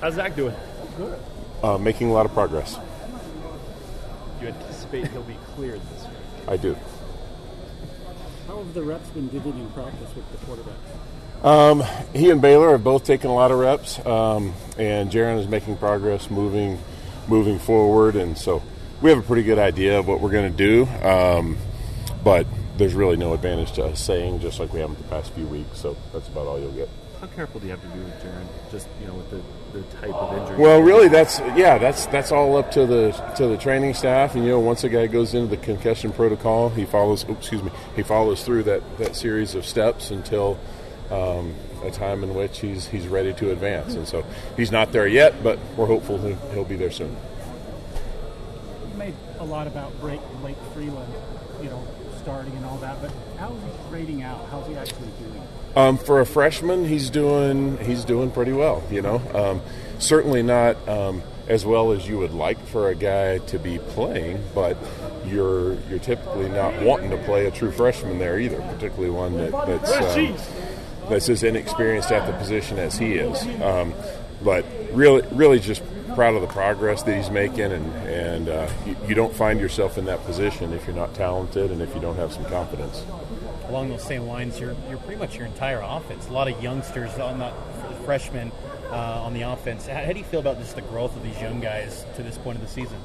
How's Zach doing? Good. Uh, making a lot of progress. Do you anticipate he'll be cleared this week? I do. How have the reps been getting in practice with the quarterbacks? Um, he and Baylor have both taken a lot of reps, um, and Jaren is making progress, moving, moving forward, and so we have a pretty good idea of what we're going to do. Um, but there's really no advantage to us saying, just like we have in the past few weeks. So that's about all you'll get. How careful do you have to be with Jaren? Just you know, with the, the type of injury. Well, really, that's yeah, that's that's all up to the to the training staff. And you know, once a guy goes into the concussion protocol, he follows. Oops, excuse me, he follows through that that series of steps until. Um, a time in which he's he's ready to advance, and so he's not there yet, but we're hopeful he'll, he'll be there soon. You made a lot about Blake, Blake Freeland, you know, starting and all that, but how's he grading out? How's he actually doing? Um, for a freshman, he's doing he's doing pretty well. You know, um, certainly not um, as well as you would like for a guy to be playing, but you're you're typically not wanting to play a true freshman there either, particularly one that, that's um, that's as inexperienced at the position as he is. Um, but really, really just proud of the progress that he's making, and and uh, you, you don't find yourself in that position if you're not talented and if you don't have some confidence along those same lines, you're, you're pretty much your entire offense. A lot of youngsters on the freshmen uh, on the offense. How, how, do you feel about just the growth of these young guys to this point of the season?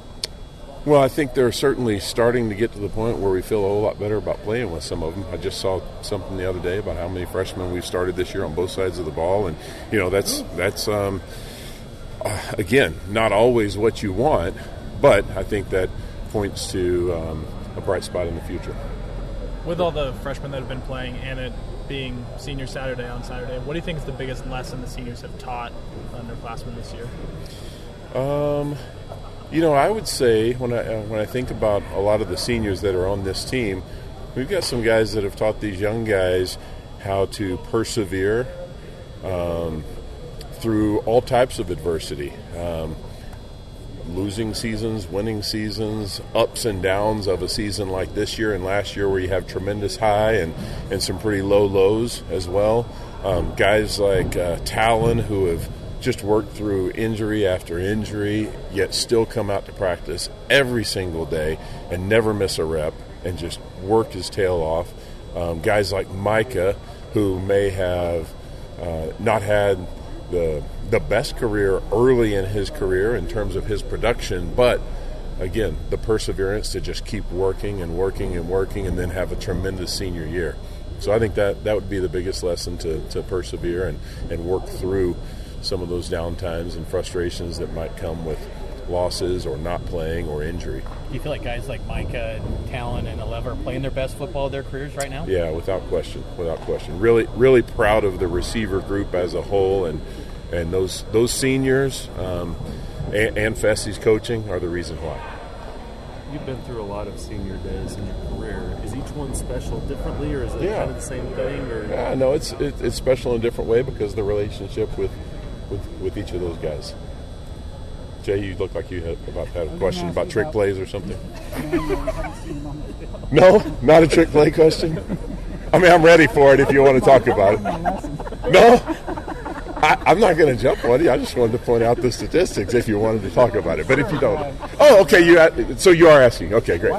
Well, I think they're certainly starting to get to the point where we feel a whole lot better about playing with some of them. I just saw something the other day about how many freshmen we've started this year on both sides of the ball, and you know that's that's um, uh, again not always what you want, but I think that points to um, a bright spot in the future with all the freshmen that have been playing and it being senior Saturday on Saturday, what do you think is the biggest lesson the seniors have taught underclassmen this year? Um, you know, I would say when I uh, when I think about a lot of the seniors that are on this team, we've got some guys that have taught these young guys how to persevere um, through all types of adversity. Um, losing seasons, winning seasons, ups and downs of a season like this year and last year, where you have tremendous high and, and some pretty low lows as well. Um, guys like uh, Talon, who have just worked through injury after injury, yet still come out to practice every single day and never miss a rep and just work his tail off. Um, guys like Micah, who may have uh, not had the the best career early in his career in terms of his production, but again, the perseverance to just keep working and working and working and then have a tremendous senior year. So I think that that would be the biggest lesson to, to persevere and, and work through some of those downtimes and frustrations that might come with losses or not playing or injury. Do you feel like guys like Micah and Talon and Aleva are playing their best football of their careers right now? Yeah, without question, without question. Really, really proud of the receiver group as a whole and – and those those seniors um, and, and Fesi's coaching are the reason why. You've been through a lot of senior days in your career. Is each one special differently, or is it yeah. kind of the same thing? Or yeah, no, it's it, it's special in a different way because the relationship with, with with each of those guys. Jay, you look like you had about had a question about trick plays or something. no, not a trick play question. I mean, I'm ready for it if you want to talk about it. No. I, am not going to jump on you. I just wanted to point out the statistics if you wanted to talk about it. But if you don't, oh, okay. You so you are asking. Okay, great.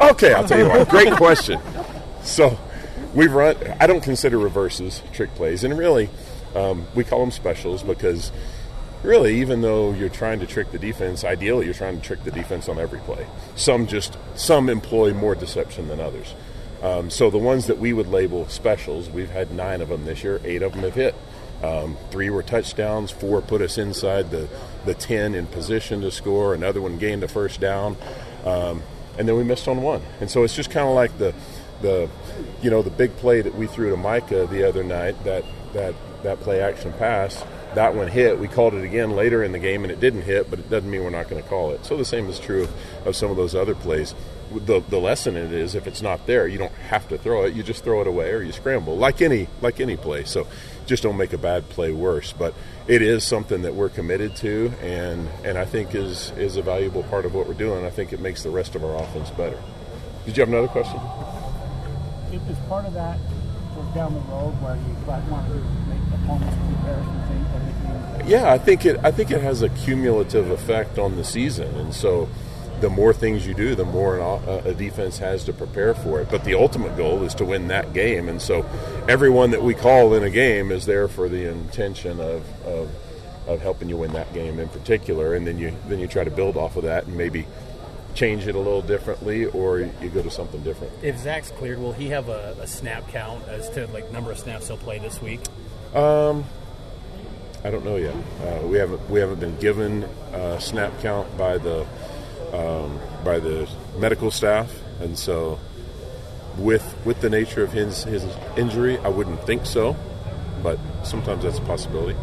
Okay, I'll tell you what. Great question. So we've run. I don't consider reverses trick plays, and really, um, we call them specials because really, even though you're trying to trick the defense, ideally you're trying to trick the defense on every play. Some just some employ more deception than others. Um, so the ones that we would label specials, we've had nine of them this year. Eight of them have hit. Um, three were touchdowns, four put us inside the, the 10 in position to score, another one gained a first down, um, and then we missed on one. And so it's just kind of like the, the, you know, the big play that we threw to Micah the other night, that, that, that play action pass, that one hit. We called it again later in the game and it didn't hit, but it doesn't mean we're not going to call it. So the same is true of, of some of those other plays. The, the lesson in it is if it's not there, you don't have to throw it. You just throw it away or you scramble, like any like any play. So just don't make a bad play worse. But it is something that we're committed to, and and I think is is a valuable part of what we're doing. I think it makes the rest of our offense better. Did you have another question? Is part of that down the road where you want to make opponents and everything Yeah, I think it. I think it has a cumulative effect on the season, and so the more things you do, the more an, uh, a defense has to prepare for it. But the ultimate goal is to win that game, and so everyone that we call in a game is there for the intention of, of of helping you win that game in particular, and then you then you try to build off of that and maybe change it a little differently, or you go to something different. If Zach's cleared, will he have a, a snap count as to like number of snaps he'll play this week? Um, I don't know yet. Uh, we haven't we haven't been given a snap count by the um, by the medical staff, and so with with the nature of his his injury, I wouldn't think so, but sometimes that's a possibility.